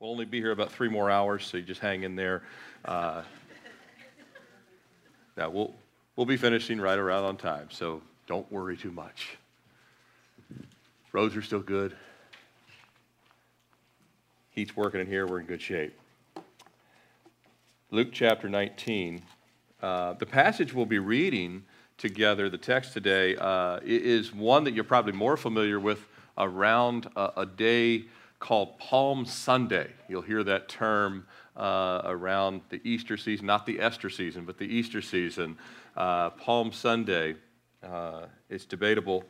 We'll only be here about three more hours, so you just hang in there. Uh, yeah, we'll, we'll be finishing right around on time, so don't worry too much. Roads are still good. Heat's working in here. We're in good shape. Luke chapter 19. Uh, the passage we'll be reading together, the text today, uh, is one that you're probably more familiar with around a, a day called Palm Sunday. You'll hear that term uh, around the Easter season, not the Esther season, but the Easter season. Uh, Palm Sunday. Uh, it's debatable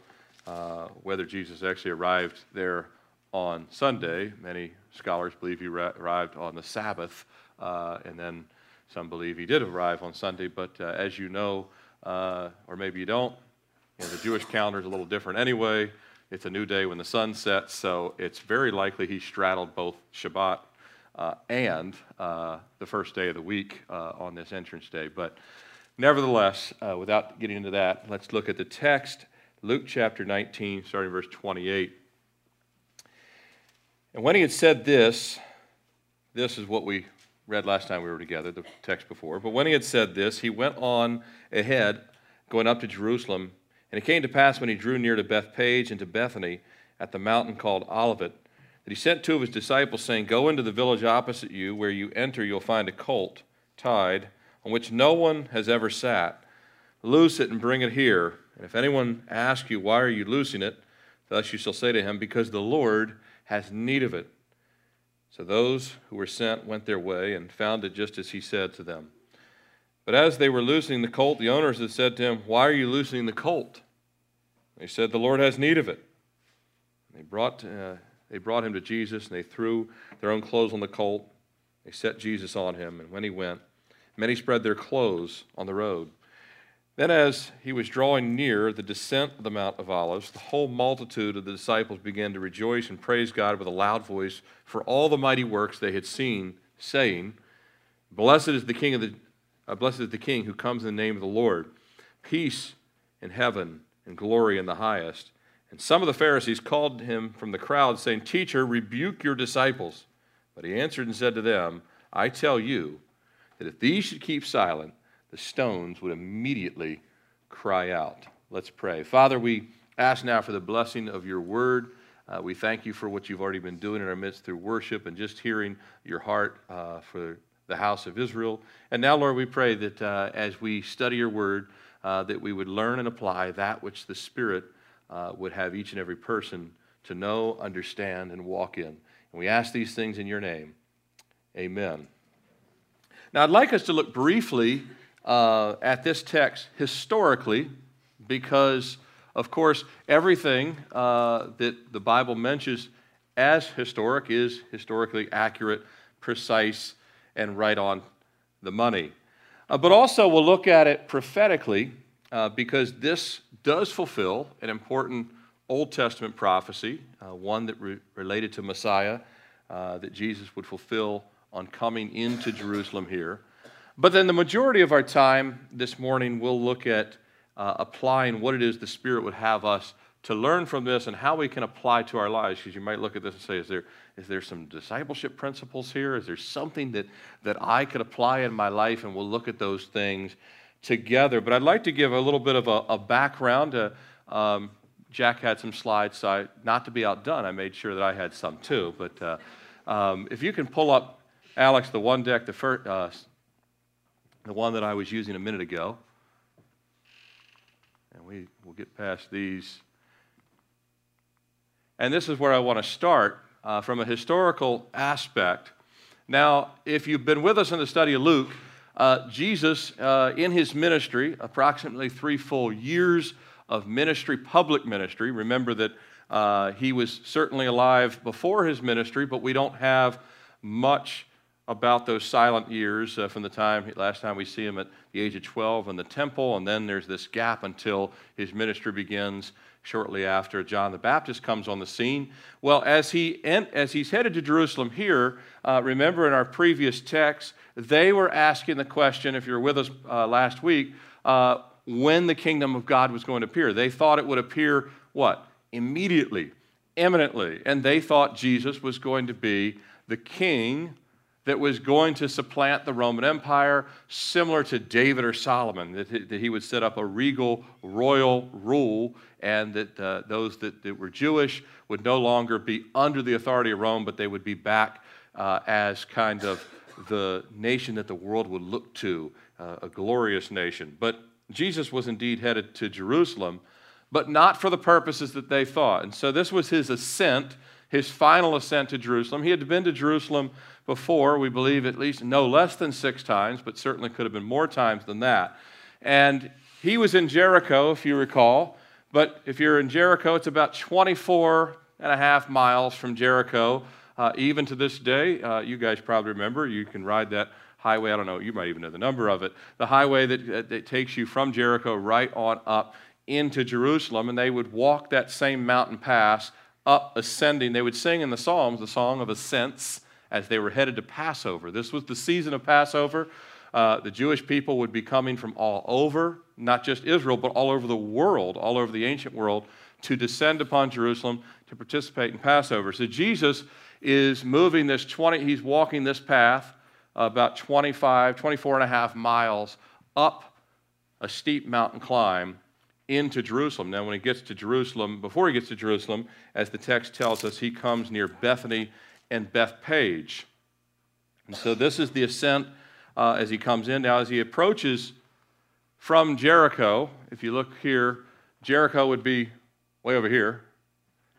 uh, whether Jesus actually arrived there on Sunday. Many scholars believe he ra- arrived on the Sabbath, uh, and then some believe he did arrive on Sunday. But uh, as you know, or maybe you don't, you know, the Jewish calendar is a little different anyway. It's a new day when the sun sets, so it's very likely he straddled both Shabbat uh, and uh, the first day of the week uh, on this entrance day. But nevertheless, uh, without getting into that, let's look at the text Luke chapter 19, starting verse 28. And when he had said this, this is what we read last time we were together, the text before. But when he had said this, he went on ahead, going up to Jerusalem. And it came to pass when he drew near to Bethphage and to Bethany at the mountain called Olivet, that he sent two of his disciples, saying, Go into the village opposite you, where you enter, you'll find a colt tied, on which no one has ever sat. Loose it and bring it here. And if anyone asks you, Why are you loosing it? thus you shall say to him, Because the Lord has need of it. So those who were sent went their way and found it just as he said to them. But as they were loosening the colt, the owners had said to him, Why are you loosening the colt? They said, The Lord has need of it. They brought, uh, they brought him to Jesus, and they threw their own clothes on the colt. They set Jesus on him, and when he went, many spread their clothes on the road. Then, as he was drawing near the descent of the Mount of Olives, the whole multitude of the disciples began to rejoice and praise God with a loud voice for all the mighty works they had seen, saying, Blessed is the King of the uh, blessed is the King who comes in the name of the Lord. Peace in heaven and glory in the highest. And some of the Pharisees called him from the crowd, saying, Teacher, rebuke your disciples. But he answered and said to them, I tell you that if these should keep silent, the stones would immediately cry out. Let's pray. Father, we ask now for the blessing of your word. Uh, we thank you for what you've already been doing in our midst through worship and just hearing your heart uh, for the house of Israel. And now, Lord, we pray that uh, as we study your word, uh, that we would learn and apply that which the Spirit uh, would have each and every person to know, understand, and walk in. And we ask these things in your name. Amen. Now, I'd like us to look briefly uh, at this text historically, because, of course, everything uh, that the Bible mentions as historic is historically accurate, precise, and right on the money. Uh, but also, we'll look at it prophetically uh, because this does fulfill an important Old Testament prophecy, uh, one that re- related to Messiah, uh, that Jesus would fulfill on coming into Jerusalem here. But then the majority of our time this morning, we'll look at uh, applying what it is the Spirit would have us to learn from this and how we can apply to our lives. Because you might look at this and say, is there, is there some discipleship principles here? Is there something that, that I could apply in my life? And we'll look at those things together. But I'd like to give a little bit of a, a background. To, um, Jack had some slides, so I, not to be outdone, I made sure that I had some too. But uh, um, if you can pull up, Alex, the one deck, the, first, uh, the one that I was using a minute ago. And we will get past these. And this is where I want to start uh, from a historical aspect. Now, if you've been with us in the study of Luke, uh, Jesus, uh, in his ministry, approximately three full years of ministry, public ministry, remember that uh, he was certainly alive before his ministry, but we don't have much about those silent years uh, from the time last time we see him at the age of 12 in the temple, and then there's this gap until his ministry begins shortly after John the Baptist comes on the scene. Well, as, he, as he's headed to Jerusalem here, uh, remember in our previous text, they were asking the question, if you were with us uh, last week, uh, when the kingdom of God was going to appear. They thought it would appear what? Immediately, imminently. And they thought Jesus was going to be the king that was going to supplant the Roman Empire, similar to David or Solomon, that he, would set up a regal royal rule, and that uh, those that, that, were Jewish would no longer be under the authority of Rome, but they would be back uh, as kind of the nation that the world would look to, uh, a glorious nation. But Jesus was indeed headed to Jerusalem, but not for the purposes that they thought. And so this was his ascent his final ascent to Jerusalem. He had been to Jerusalem before, we believe at least no less than six times, but certainly could have been more times than that. And he was in Jericho, if you recall. But if you're in Jericho, it's about 24 and a half miles from Jericho. Uh, even to this day, uh, you guys probably remember, you can ride that highway. I don't know, you might even know the number of it. The highway that, that takes you from Jericho right on up into Jerusalem. And they would walk that same mountain pass up ascending. They would sing in the Psalms the song of ascents as they were headed to Passover. This was the season of Passover. Uh, the Jewish people would be coming from all over, not just Israel, but all over the world, all over the ancient world, to descend upon Jerusalem to participate in Passover. So Jesus is moving this 20, he's walking this path about 25, 24 and a half miles up a steep mountain climb into Jerusalem. Now, when he gets to Jerusalem, before he gets to Jerusalem, as the text tells us, he comes near Bethany and Bethphage. And so this is the ascent uh, as he comes in. Now, as he approaches from Jericho, if you look here, Jericho would be way over here.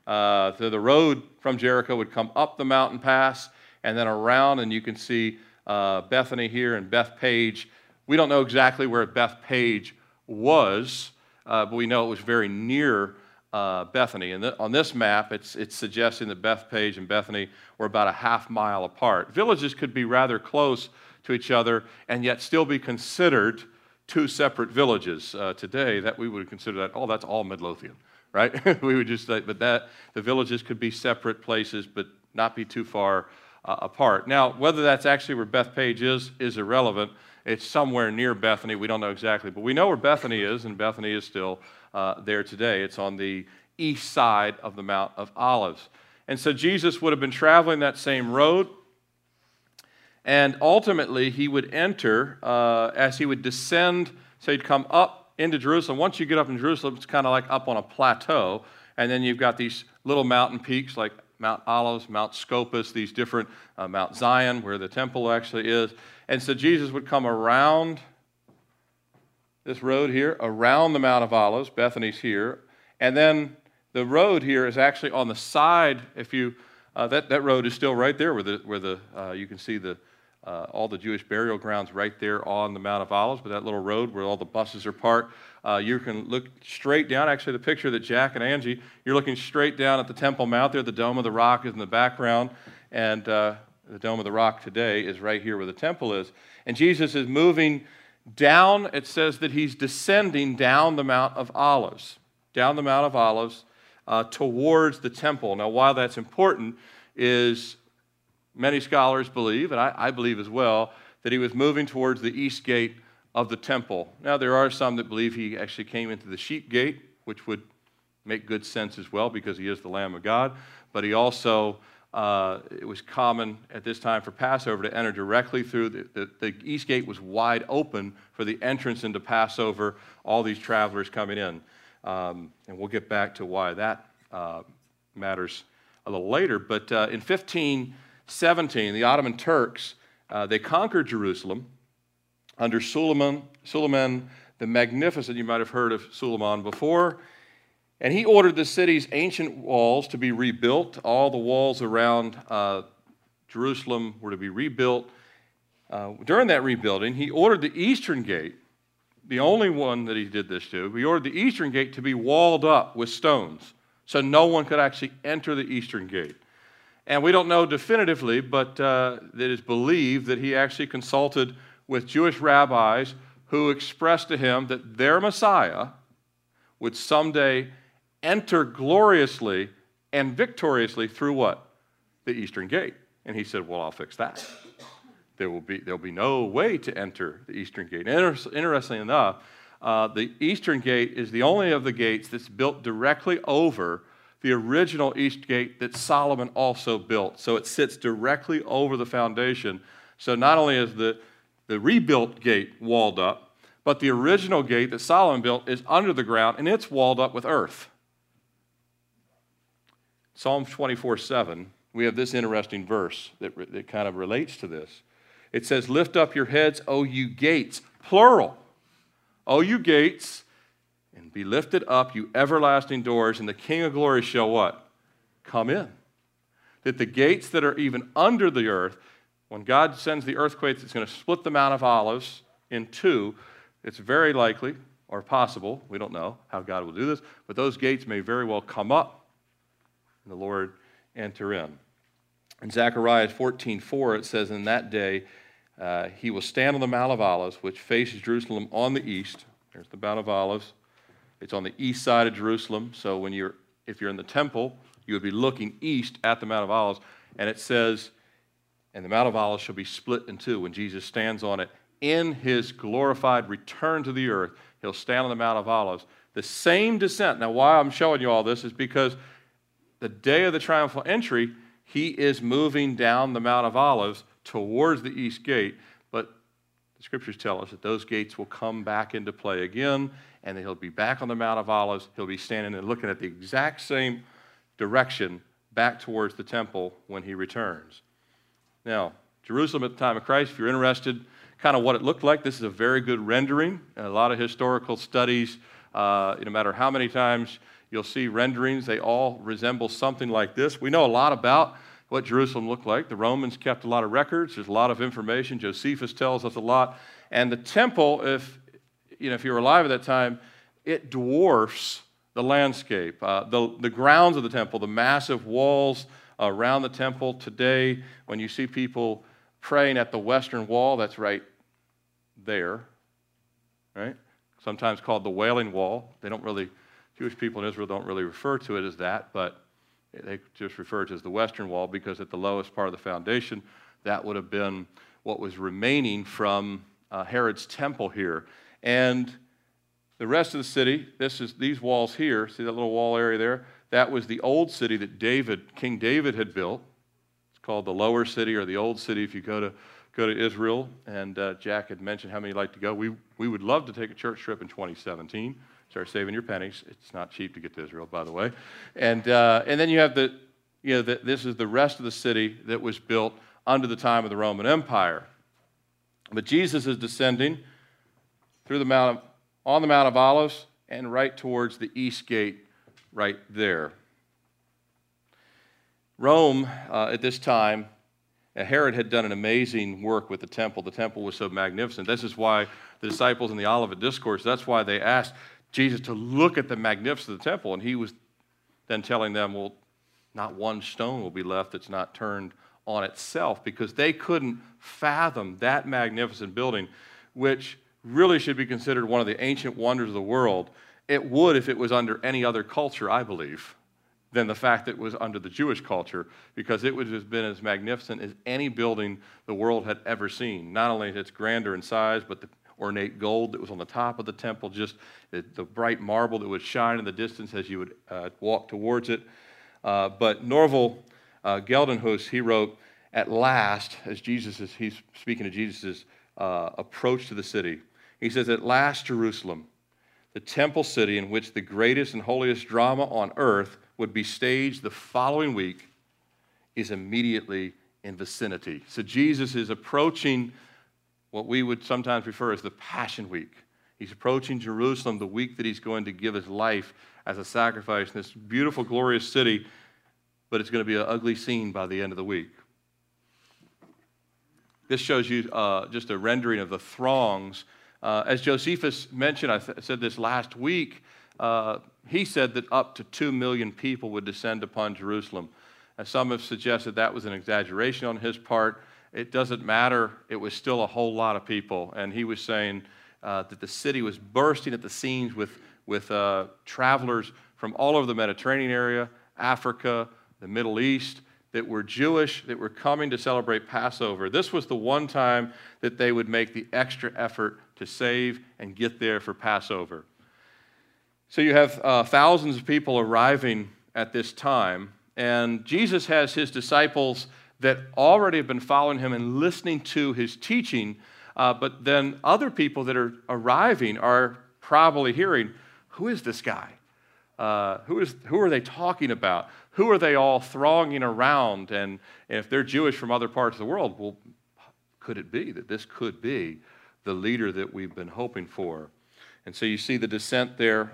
Uh, so the road from Jericho would come up the mountain pass and then around, and you can see uh, Bethany here and Bethphage. We don't know exactly where Bethphage was uh, but we know it was very near uh, Bethany. And th- on this map, it's, it's suggesting that Bethphage and Bethany were about a half mile apart. Villages could be rather close to each other and yet still be considered two separate villages. Uh, today, that we would consider that, oh, that's all Midlothian, right? we would just say, but that the villages could be separate places, but not be too far uh, apart. Now, whether that's actually where Bethphage is, is irrelevant. It's somewhere near Bethany. We don't know exactly, but we know where Bethany is, and Bethany is still uh, there today. It's on the east side of the Mount of Olives. And so Jesus would have been traveling that same road, and ultimately he would enter uh, as he would descend, so he'd come up into Jerusalem. Once you get up in Jerusalem, it's kind of like up on a plateau, and then you've got these little mountain peaks like Mount Olives, Mount Scopus, these different, uh, Mount Zion, where the temple actually is. And so Jesus would come around this road here, around the Mount of Olives, Bethany's here, and then the road here is actually on the side. If you, uh, that, that road is still right there where, the, where the, uh, you can see the, uh, all the Jewish burial grounds right there on the Mount of Olives, but that little road where all the buses are parked, uh, you can look straight down. Actually, the picture that Jack and Angie, you're looking straight down at the Temple Mount there. The Dome of the Rock is in the background, and uh, the Dome of the Rock today is right here where the temple is. And Jesus is moving down. It says that he's descending down the Mount of Olives, down the Mount of Olives uh, towards the temple. Now, why that's important is many scholars believe, and I, I believe as well, that he was moving towards the east gate of the temple. Now, there are some that believe he actually came into the sheep gate, which would make good sense as well because he is the Lamb of God. But he also, uh, it was common at this time for Passover to enter directly through. The, the, the, east gate was wide open for the entrance into Passover, all these travelers coming in. Um, and we'll get back to why that uh, matters a little later. But uh, in 1517, the Ottoman Turks, uh, they conquered Jerusalem under Suleiman, Suleiman the Magnificent. You might have heard of Suleiman before. And he ordered the city's ancient walls to be rebuilt. All the walls around uh, Jerusalem were to be rebuilt. Uh, during that rebuilding, he ordered the eastern gate, the only one that he did this to, he ordered the eastern gate to be walled up with stones so no one could actually enter the eastern gate. And we don't know definitively, but uh, it is believed that he actually consulted with Jewish rabbis who expressed to him that their Messiah would someday enter gloriously and victoriously through what? The eastern gate. And he said, Well, I'll fix that. There will be, there'll be no way to enter the eastern gate. Inter- interestingly enough, uh, the eastern gate is the only of the gates that's built directly over the original east gate that Solomon also built. So it sits directly over the foundation. So not only is the, the rebuilt gate walled up, but the original gate that Solomon built is under the ground and it's walled up with earth. Psalm 24 7, we have this interesting verse that, that kind of relates to this. It says, Lift up your heads, O you gates, plural. O you gates, and be lifted up, you everlasting doors, and the King of glory shall what? Come in. That the gates that are even under the earth, when God sends the earthquake it's going to split the Mount of Olives in two, it's very likely or possible, we don't know how God will do this, but those gates may very well come up and the Lord enter in. In Zechariah 14:4 it says, In that day uh, he will stand on the Mount of Olives, which faces Jerusalem on the east. There's the Mount of Olives. It's on the east side of Jerusalem. So when you're, if you're in the temple, you would be looking east at the Mount of Olives. And it says, and the Mount of Olives shall be split in two when Jesus stands on it. In his glorified return to the earth, he'll stand on the Mount of Olives. The same descent. Now, why I'm showing you all this is because the day of the triumphal entry, he is moving down the Mount of Olives towards the east gate. But the scriptures tell us that those gates will come back into play again, and he'll be back on the Mount of Olives. He'll be standing and looking at the exact same direction back towards the temple when he returns. Now, Jerusalem at the time of Christ, if you're interested, kind of what it looked like, this is a very good rendering. A lot of historical studies, uh, no matter how many times you'll see renderings, they all resemble something like this. We know a lot about what Jerusalem looked like. The Romans kept a lot of records. There's a lot of information. Josephus tells us a lot. And the temple, if you know, if you were alive at that time, it dwarfs the landscape. Uh, the, the grounds of the temple, the massive walls around the temple today, when you see people praying at the western wall, that's right there, right? Sometimes called the Wailing Wall. They don't really, Jewish people in Israel don't really refer to it as that, but they just refer to it as the Western Wall because at the lowest part of the foundation, that would have been what was remaining from uh, Herod's temple here. And the rest of the city, this is these walls here, see that little wall area there? That was the old city that David, King David had built. It's called the lower city or the old city if you go to go to Israel. And uh, Jack had mentioned how many like to go. We, we would love to take a church trip in 2017. Start saving your pennies. It's not cheap to get to Israel, by the way. And, uh, and then you have the, you know, the, this is the rest of the city that was built under the time of the Roman Empire. But Jesus is descending through the Mount of, on the Mount of Olives and right towards the east gate right there. Rome, uh, at this time, uh, Herod had done an amazing work with the temple. The temple was so magnificent. This is why the disciples in the Olivet Discourse, that's why they asked, Jesus to look at the magnificence of the temple, and he was then telling them, well, not one stone will be left that's not turned on itself because they couldn't fathom that magnificent building, which really should be considered one of the ancient wonders of the world. It would if it was under any other culture, I believe, than the fact that it was under the Jewish culture, because it would have been as magnificent as any building the world had ever seen. Not only its grandeur in size, but the ornate gold that was on the top of the temple, just the, bright marble that would shine in the distance as you would uh, walk towards it. Uh, but Norval uh, he wrote, at last, as Jesus is, he's speaking of Jesus' uh, approach to the city, he says, At last, Jerusalem, the temple city in which the greatest and holiest drama on earth would be staged the following week, is immediately in vicinity. So Jesus is approaching what we would sometimes refer as the Passion Week. He's approaching Jerusalem the week that he's going to give his life as a sacrifice in this beautiful, glorious city, but it's going to be an ugly scene by the end of the week. This shows you uh, just a rendering of the throngs. Uh, as Josephus mentioned, I th- said this last week, uh, he said that up to 2 million people would descend upon Jerusalem. Some have suggested that was an exaggeration on his part it doesn't matter. It was still a whole lot of people. And he was saying uh, that the city was bursting at the seams with, with uh, travelers from all over the Mediterranean area, Africa, the Middle East, that were Jewish, that were coming to celebrate Passover. This was the one time that they would make the extra effort to save and get there for Passover. So you have uh, thousands of people arriving at this time, and Jesus has his disciples that already have been following him and listening to his teaching, uh, but then other people that are arriving are probably hearing, Who is this guy? Uh, who, is, who are they talking about? Who are they all thronging around? And, and if they're Jewish from other parts of the world, well, could it be that this could be the leader that we've been hoping for? And so you see the descent there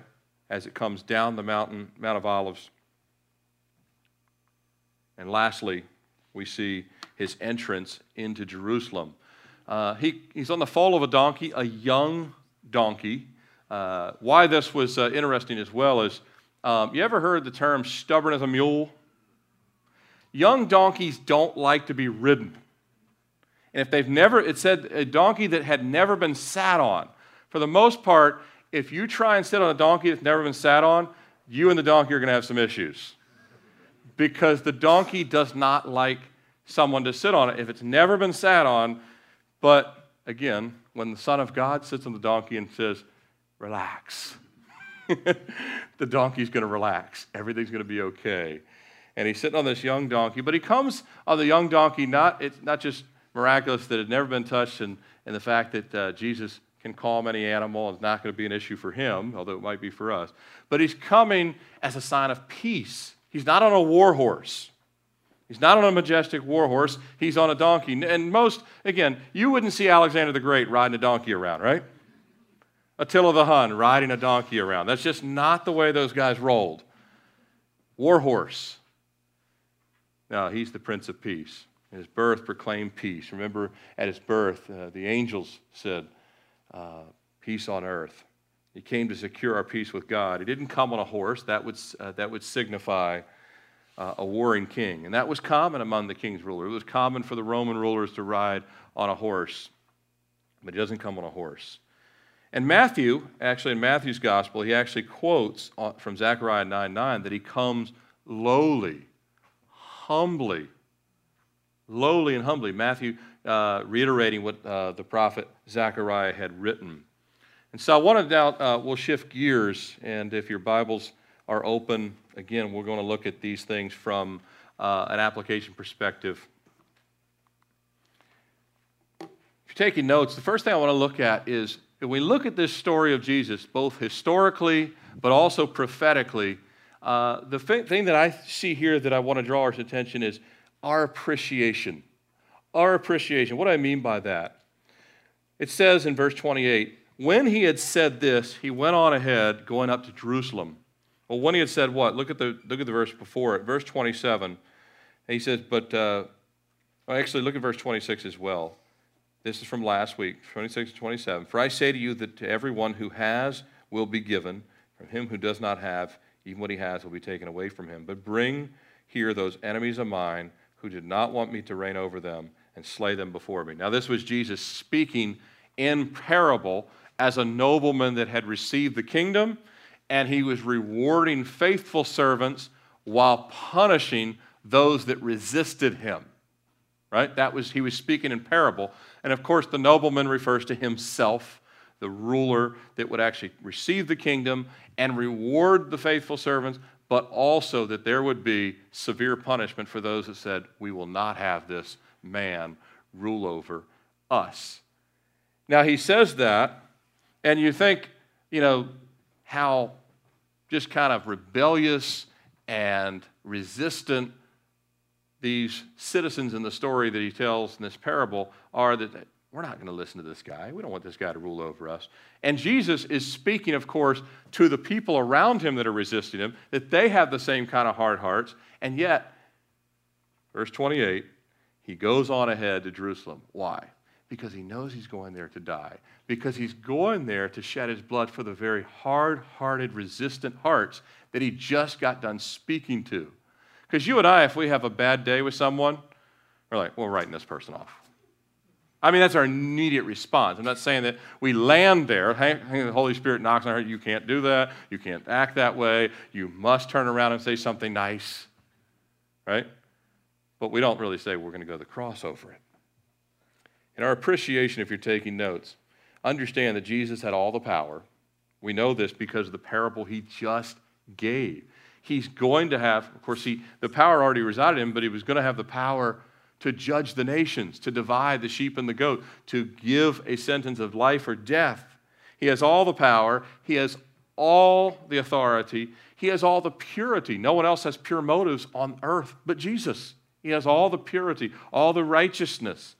as it comes down the mountain, Mount of Olives. And lastly, we see his entrance into Jerusalem. Uh, he, he's on the foal of a donkey, a young donkey. Uh, why this was uh, interesting as well is um, you ever heard the term stubborn as a mule? Young donkeys don't like to be ridden. And if they've never, it said a donkey that had never been sat on. For the most part, if you try and sit on a donkey that's never been sat on, you and the donkey are going to have some issues. Because the donkey does not like someone to sit on it if it's never been sat on. But again, when the Son of God sits on the donkey and says, Relax, the donkey's going to relax. Everything's going to be okay. And he's sitting on this young donkey, but he comes on the young donkey, not, it's not just miraculous that had never been touched and, and the fact that uh, Jesus can calm any animal. is not going to be an issue for him, although it might be for us. But he's coming as a sign of peace. He's not on a war horse. He's not on a majestic war horse. He's on a donkey. And most, again, you wouldn't see Alexander the Great riding a donkey around, right? Attila the Hun riding a donkey around. That's just not the way those guys rolled. War horse. No, he's the Prince of Peace. His birth proclaimed peace. Remember, at his birth, uh, the angels said, uh, peace on earth. He came to secure our peace with God. He didn't come on a horse, that would, uh, that would signify uh, a warring king. And that was common among the king's rulers. It was common for the Roman rulers to ride on a horse, but he doesn't come on a horse. And Matthew, actually in Matthew's gospel, he actually quotes from Zechariah 9 9 that he comes lowly, humbly, lowly and humbly. Matthew uh, reiterating what uh, the prophet Zechariah had written. And so I want to now, uh, we'll shift gears, and if your Bibles are open, again, we're going to look at these things from uh, an application perspective. If you're taking notes, the first thing I want to look at is if we look at this story of Jesus, both historically but also prophetically, uh, the thing that I see here that I want to draw our attention is our appreciation our appreciation. What do I mean by that? It says in verse 28 when he had said this, he went on ahead, going up to Jerusalem. Well, when he had said what? Look at the, look at the verse before it, verse 27. he says, but, uh, actually, look at verse 26 as well. This is from last week, 26 to 27. For I say to you that to everyone who has will be given, from him who does not have, even what he has will be taken away from him. But bring here those enemies of mine who did not want me to reign over them and slay them before me. Now, this was Jesus speaking in parable as a nobleman that had received the kingdom, and he was rewarding faithful servants while punishing those that resisted him. Right? That was he was speaking in parable. And of course, the nobleman refers to himself, the ruler that would actually receive the kingdom and reward the faithful servants, but also that there would be severe punishment for those that said, We will not have this man rule over us. Now, he says that, and you think, you know, how just kind of rebellious and resistant these citizens in the story that he tells in this parable are that we're not going to listen to this guy. We don't want this guy to rule over us. And Jesus is speaking, of course, to the people around him that are resisting him, that they have the same kind of hard hearts. And yet, verse 28 he goes on ahead to Jerusalem. Why? Because he knows he's going there to die. Because he's going there to shed his blood for the very hard hearted, resistant hearts that he just got done speaking to. Because you and I, if we have a bad day with someone, we're like, we're writing this person off. I mean, that's our immediate response. I'm not saying that we land there. Hey, the Holy Spirit knocks on our heart. You can't do that. You can't act that way. You must turn around and say something nice. Right? But we don't really say we're going to go to the cross over it. In our appreciation, if you're taking notes, understand that Jesus had all the power. We know this because of the parable he just gave. he's going to have, of course, he, the power already resided in him, but he was going to have the power to judge the nations, to divide the sheep and the goat, to give a sentence of life or death. He has all the power, he has all the authority, he has all the purity. No one else has pure motives on earth but Jesus. He has all the purity, all the righteousness.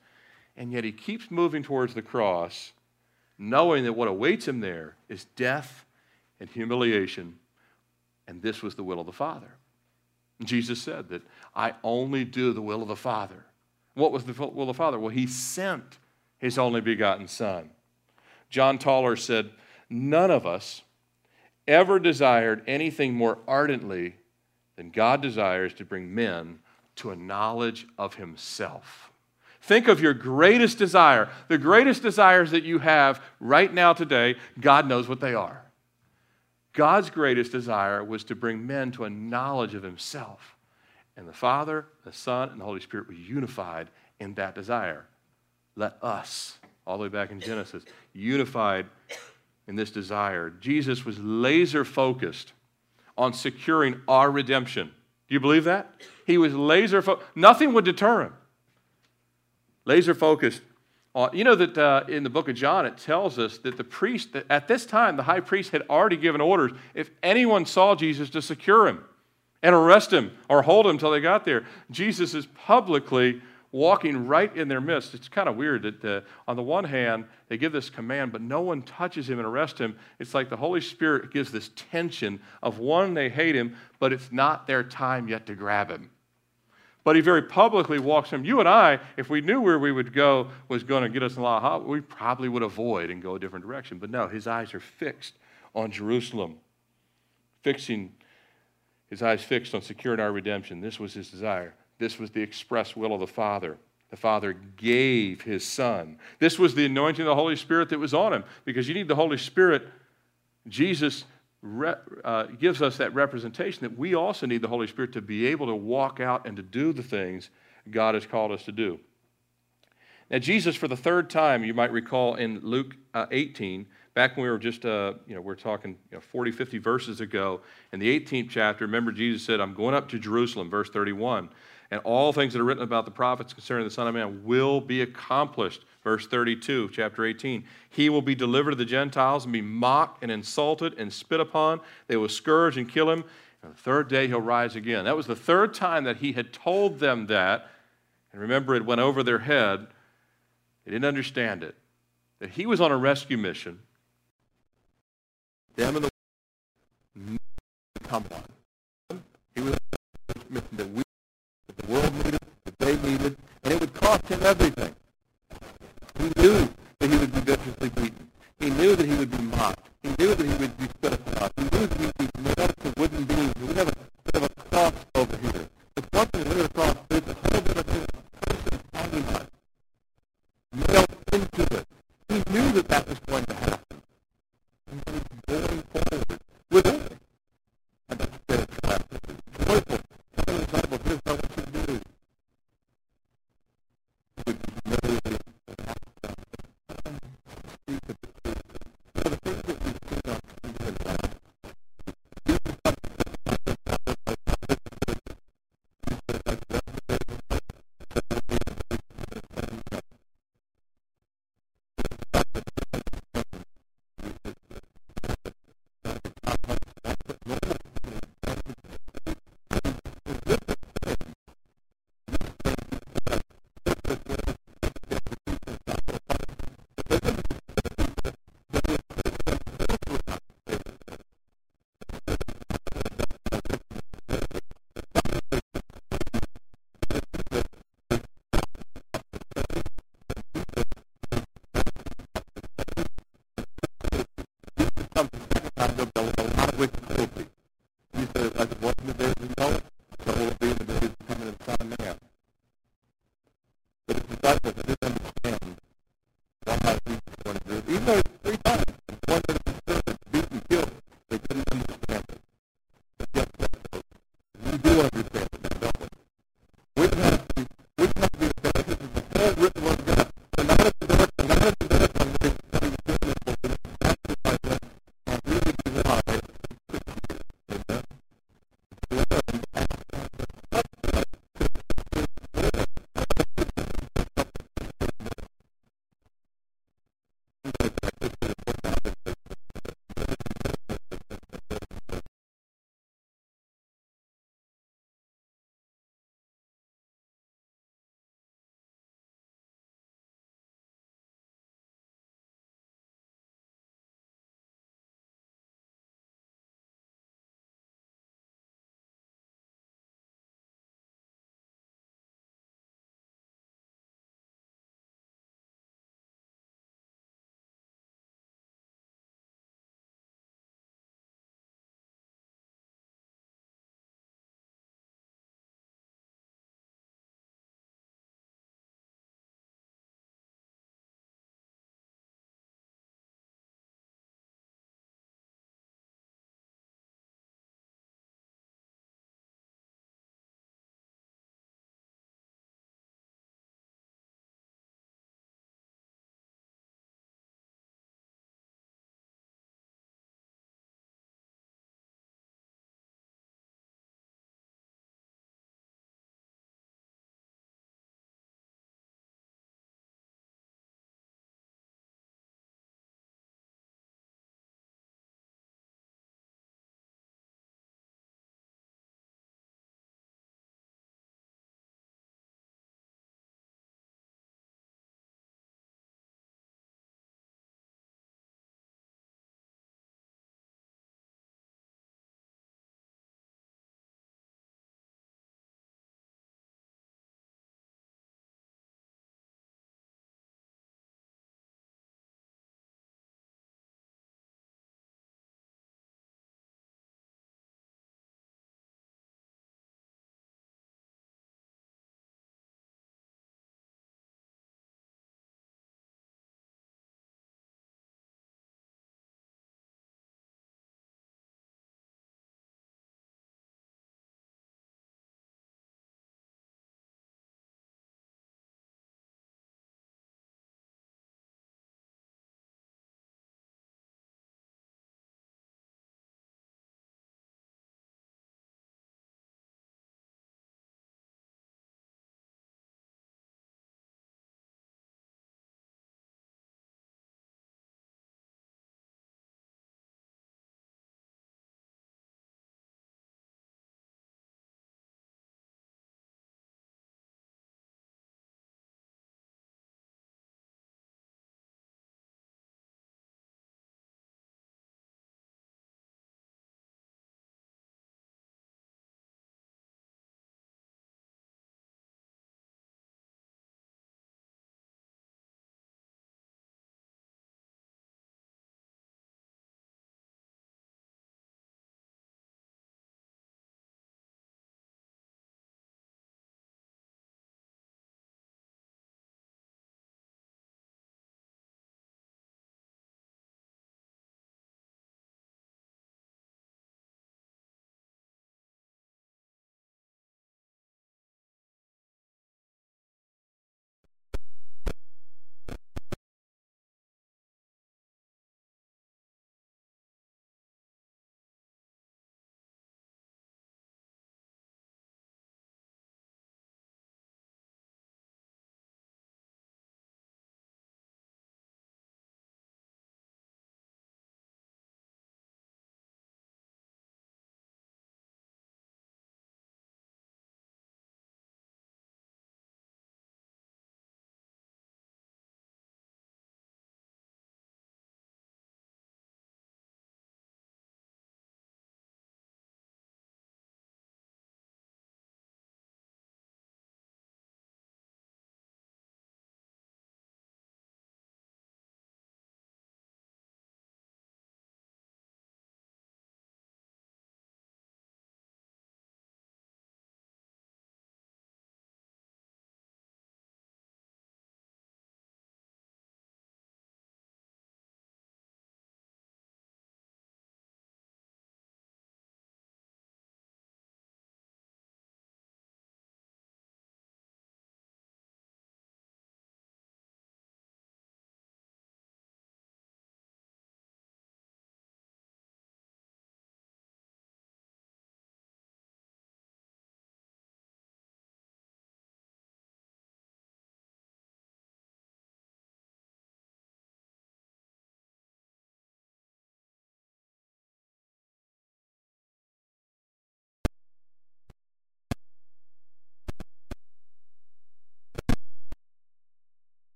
And yet he keeps moving towards the cross, knowing that what awaits him there is death and humiliation. And this was the will of the Father. Jesus said that I only do the will of the Father. What was the will of the Father? Well, he sent his only begotten Son. John Tauler said, None of us ever desired anything more ardently than God desires to bring men to a knowledge of himself. Think of your greatest desire, the greatest desires that you have right now today. God knows what they are. God's greatest desire was to bring men to a knowledge of himself. And the Father, the Son, and the Holy Spirit were unified in that desire. Let us, all the way back in Genesis, unified in this desire. Jesus was laser focused on securing our redemption. Do you believe that? He was laser focused. Nothing would deter him. Laser focused you know that uh, in the book of John it tells us that the priest, that at this time, the high priest had already given orders if anyone saw Jesus to secure him and arrest him or hold him until they got there. Jesus is publicly walking right in their midst. It's kind of weird that uh, on the one hand, they give this command, but no one touches him and arrests him. It's like the Holy Spirit gives this tension of one, they hate him, but it's not their time yet to grab him. But he very publicly walks him. You and I, if we knew where we would go was going to get us in a lot we probably would avoid and go a different direction. But no, his eyes are fixed on Jerusalem, fixing his eyes fixed on securing our redemption. This was his desire. This was the express will of the Father. The Father gave his Son. This was the anointing of the Holy Spirit that was on him because you need the Holy Spirit. Jesus re, uh, gives us that representation that we also need the Holy Spirit to be able to walk out and to do the things God has called us to do. Now, Jesus, for the third time, you might recall in Luke uh, 18, back when we were just, uh, you know, we're talking you know, 40, 50 verses ago, in the 18th chapter, remember Jesus said, I'm going up to Jerusalem, verse 31 and all things that are written about the prophets concerning the Son of Man will be accomplished. Verse 32, chapter 18. He will be delivered to the Gentiles and be mocked and insulted and spit upon. They will scourge and kill him. And the third day he'll rise again. That was the third time that he had told them that. And remember, it went over their head. They didn't understand it. That he was on a rescue mission. Them and the come on. He was mission that we the world needed, that they needed, and it would cost him everything. He knew that he would be viciously beaten. He knew that he would be mocked. He knew that he would be spit upon. He knew that he would be nailed to wooden beams. We have a bit of a cross over here. It's one thing to lay a cross, but it's a whole different thing. Person hanging on. Into it. He knew that that was going something that is not available, not with copy.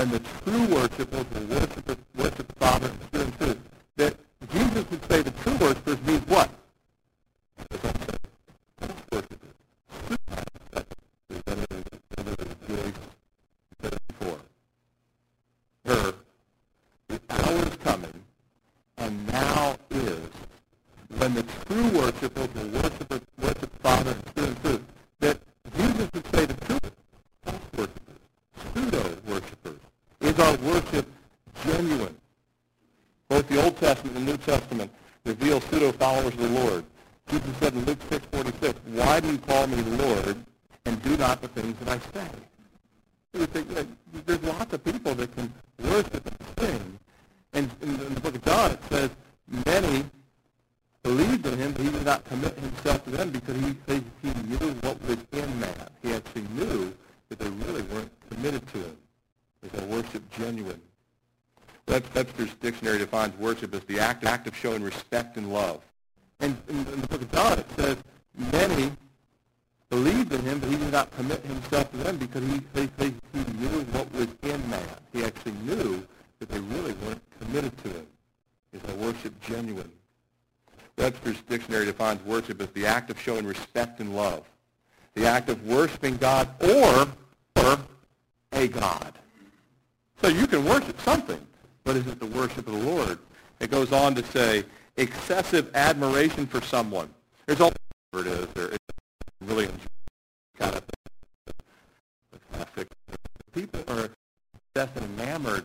when the true worshipers will worship, worship the Father in spirit and truth. That Jesus would say the true worshipers means what? When the true worshipers will worship, worship the Father in spirit and truth. showing respect. admiration for someone. There's all it is. There is really kind of people are obsessed and enamored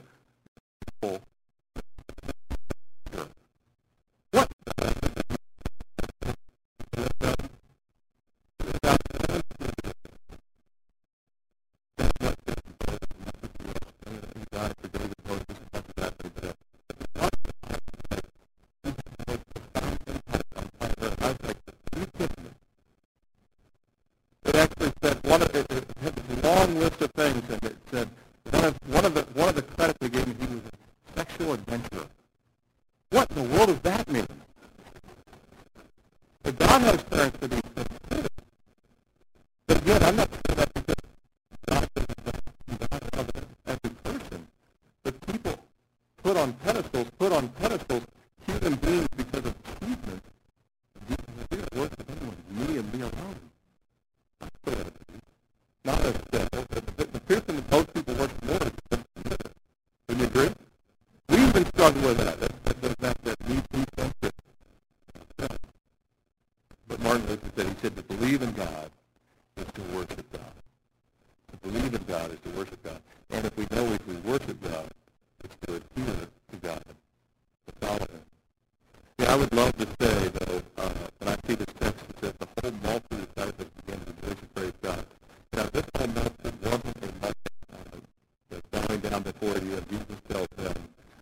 for you, and Jesus tells them,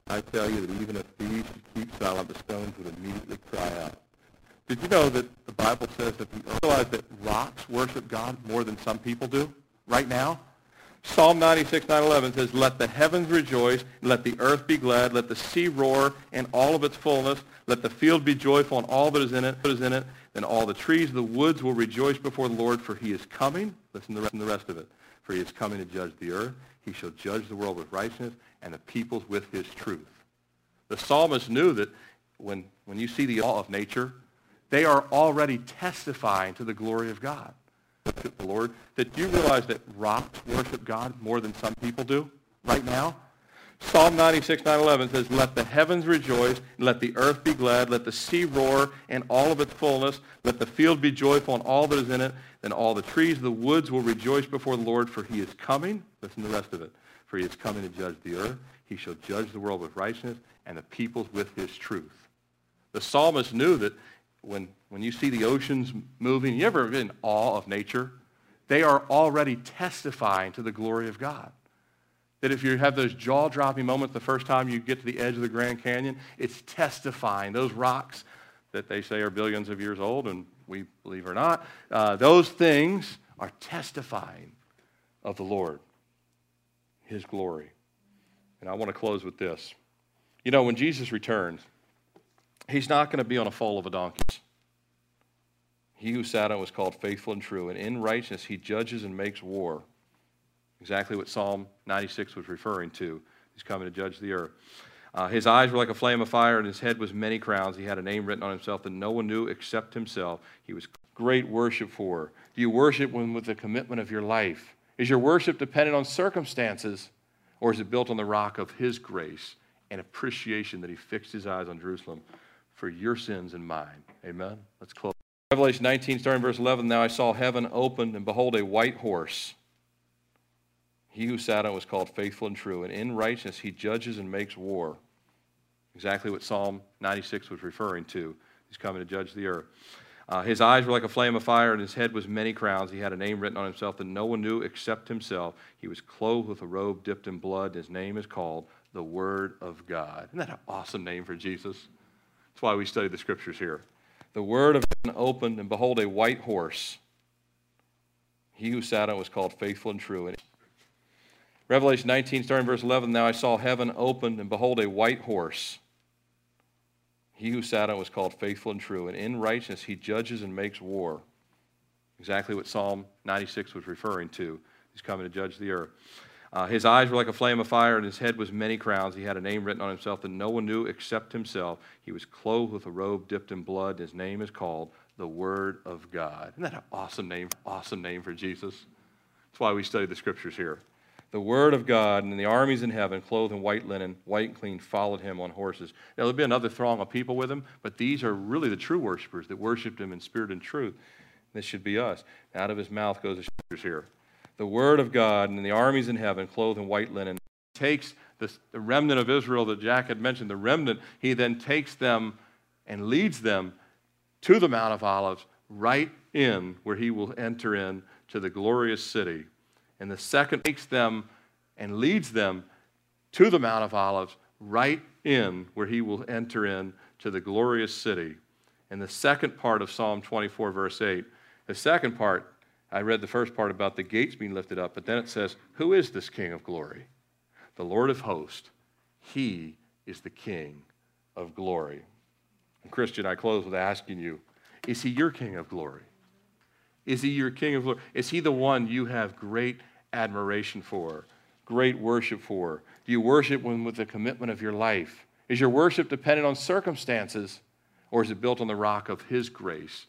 I tell you that even if these should keep silent, the stones would immediately cry out. Did you know that the Bible says that realize that rocks worship God more than some people do right now? Psalm 96, 9, 11 says, Let the heavens rejoice, let the earth be glad, let the sea roar and all of its fullness, let the field be joyful and all that is in it, that is in it. Then all the trees of the woods will rejoice before the Lord, for he is coming. Listen to the rest of it. For he is coming to judge the earth. He shall judge the world with righteousness and the peoples with his truth. The psalmist knew that when, when you see the awe of nature, they are already testifying to the glory of God the Lord, that you realize that rocks worship God more than some people do right now? Psalm 96, 9, 11 says, Let the heavens rejoice, and let the earth be glad, let the sea roar and all of its fullness, let the field be joyful and all that is in it, then all the trees of the woods will rejoice before the Lord, for he is coming. Listen to the rest of it. For he is coming to judge the earth. He shall judge the world with righteousness and the peoples with his truth. The psalmist knew that when, when you see the oceans moving, you ever been in awe of nature? They are already testifying to the glory of God. That if you have those jaw-dropping moments the first time you get to the edge of the Grand Canyon, it's testifying. Those rocks that they say are billions of years old, and we believe or not, uh, those things are testifying of the Lord, his glory. And I want to close with this. You know, when Jesus returns, He's not going to be on a foal of a donkeys. He who sat on was called faithful and true, and in righteousness he judges and makes war. Exactly what Psalm 96 was referring to. He's coming to judge the earth. Uh, his eyes were like a flame of fire, and his head was many crowns. He had a name written on himself that no one knew except himself. He was great worship for. Do you worship him with the commitment of your life? Is your worship dependent on circumstances, or is it built on the rock of his grace and appreciation that he fixed his eyes on Jerusalem for your sins and mine. Amen. Let's close. Revelation 19, starting verse 11. Now I saw heaven opened, and behold, a white horse. He who sat on it was called faithful and true, and in righteousness he judges and makes war. Exactly what Psalm 96 was referring to. He's coming to judge the earth. Uh, his eyes were like a flame of fire, and his head was many crowns. He had a name written on himself that no one knew except himself. He was clothed with a robe dipped in blood. His name is called the Word of God. Isn't that an awesome name for Jesus? That's why we study the scriptures here. The word of God opened, and behold, a white horse. He who sat on it was called faithful and true. And Revelation 19, starting verse 11, Now I saw heaven opened, and behold, a white horse. He who sat on was called faithful and true, and in righteousness he judges and makes war. Exactly what Psalm 96 was referring to. He's coming to judge the earth. Uh, his eyes were like a flame of fire, and his head was many crowns. He had a name written on himself that no one knew except himself. He was clothed with a robe dipped in blood. His name is called the Word of God. Isn't that an awesome name? Awesome name for Jesus. That's why we study the scriptures here. The Word of God and the armies in heaven, clothed in white linen, white and clean, followed him on horses. Now, there'll be another throng of people with him, but these are really the true worshipers that worshiped him in spirit and truth. This should be us. Out of his mouth goes the scriptures here the word of God and the armies in heaven clothed in white linen. Takes the remnant of Israel that Jack had mentioned, the remnant, he then takes them and leads them to the Mount of Olives, right in where he will enter in to the glorious city. And the second takes them and leads them to the Mount of Olives, right in where he will enter in to the glorious city. And the second part of Psalm 24, verse 8, the second part I read the first part about the gates being lifted up, but then it says, Who is this King of glory? The Lord of hosts. He is the King of glory. And Christian, I close with asking you, is he your King of glory? Is he your King of glory? Is he the one you have great admiration for, great worship for? Do you worship with the commitment of your life? Is your worship dependent on circumstances, or is it built on the rock of his grace